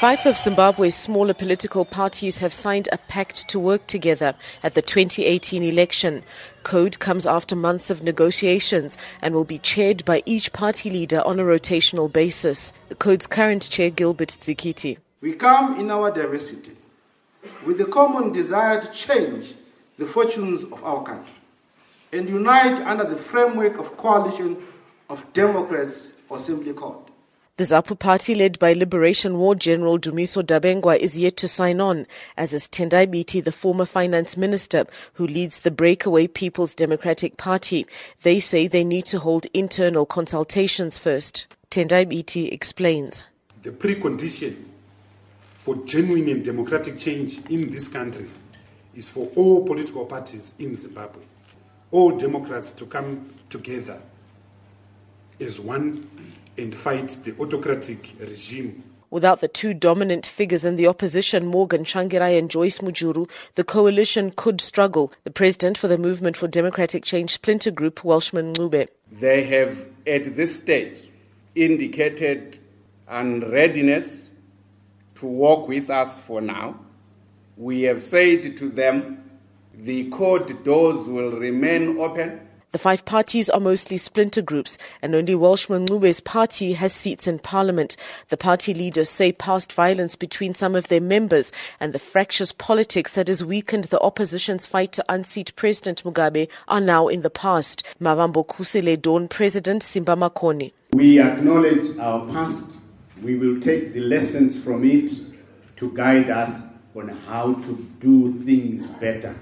Five of Zimbabwe's smaller political parties have signed a pact to work together at the 2018 election. Code comes after months of negotiations and will be chaired by each party leader on a rotational basis. The Code's current chair, Gilbert Dzikiti. We come in our diversity with the common desire to change the fortunes of our country and unite under the framework of coalition of democrats, or simply called. The ZAPU party, led by Liberation War General Dumiso Dabengwa, is yet to sign on, as is Tendai Biti, the former finance minister who leads the breakaway People's Democratic Party. They say they need to hold internal consultations first. Tendai Biti explains. The precondition for genuine and democratic change in this country is for all political parties in Zimbabwe, all Democrats to come together as one and fight the autocratic regime. Without the two dominant figures in the opposition, Morgan Tsvangirai and Joyce Mujuru, the coalition could struggle. The president for the Movement for Democratic Change splinter group, Welshman Ncube. They have, at this stage, indicated unreadiness to work with us for now. We have said to them the court doors will remain open the five parties are mostly splinter groups, and only Welshman Ncube's party has seats in parliament. The party leaders say past violence between some of their members and the fractious politics that has weakened the opposition's fight to unseat President Mugabe are now in the past. Mavambo Kusile Dawn President Simba Makoni. We acknowledge our past. We will take the lessons from it to guide us on how to do things better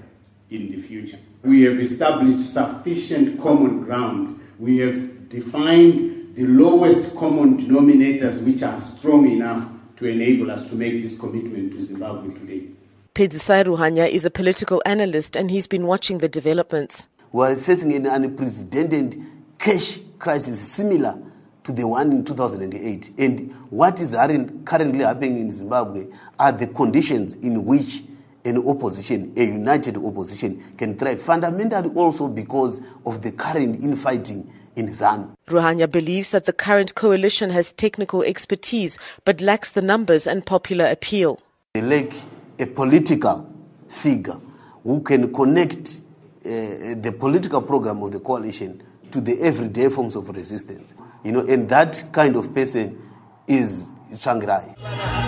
in the future. We have established sufficient common ground. We have defined the lowest common denominators which are strong enough to enable us to make this commitment to Zimbabwe today. Pedzisai Ruhanya is a political analyst and he's been watching the developments. We are facing an unprecedented cash crisis similar to the one in 2008. And what is currently happening in Zimbabwe are the conditions in which an opposition, a united opposition, can thrive. Fundamentally, also because of the current infighting in ZANU. Ruhanya believes that the current coalition has technical expertise but lacks the numbers and popular appeal. They lack a political figure who can connect uh, the political program of the coalition to the everyday forms of resistance. You know, and that kind of person is Tsvangirai.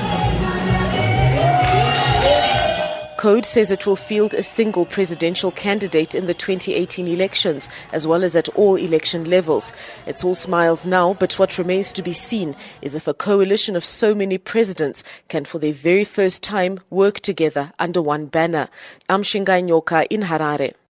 Code says it will field a single presidential candidate in the 2018 elections, as well as at all election levels. It's all smiles now, but what remains to be seen is if a coalition of so many presidents can, for the very first time, work together under one banner. I'm Shingai Nyoka in Harare.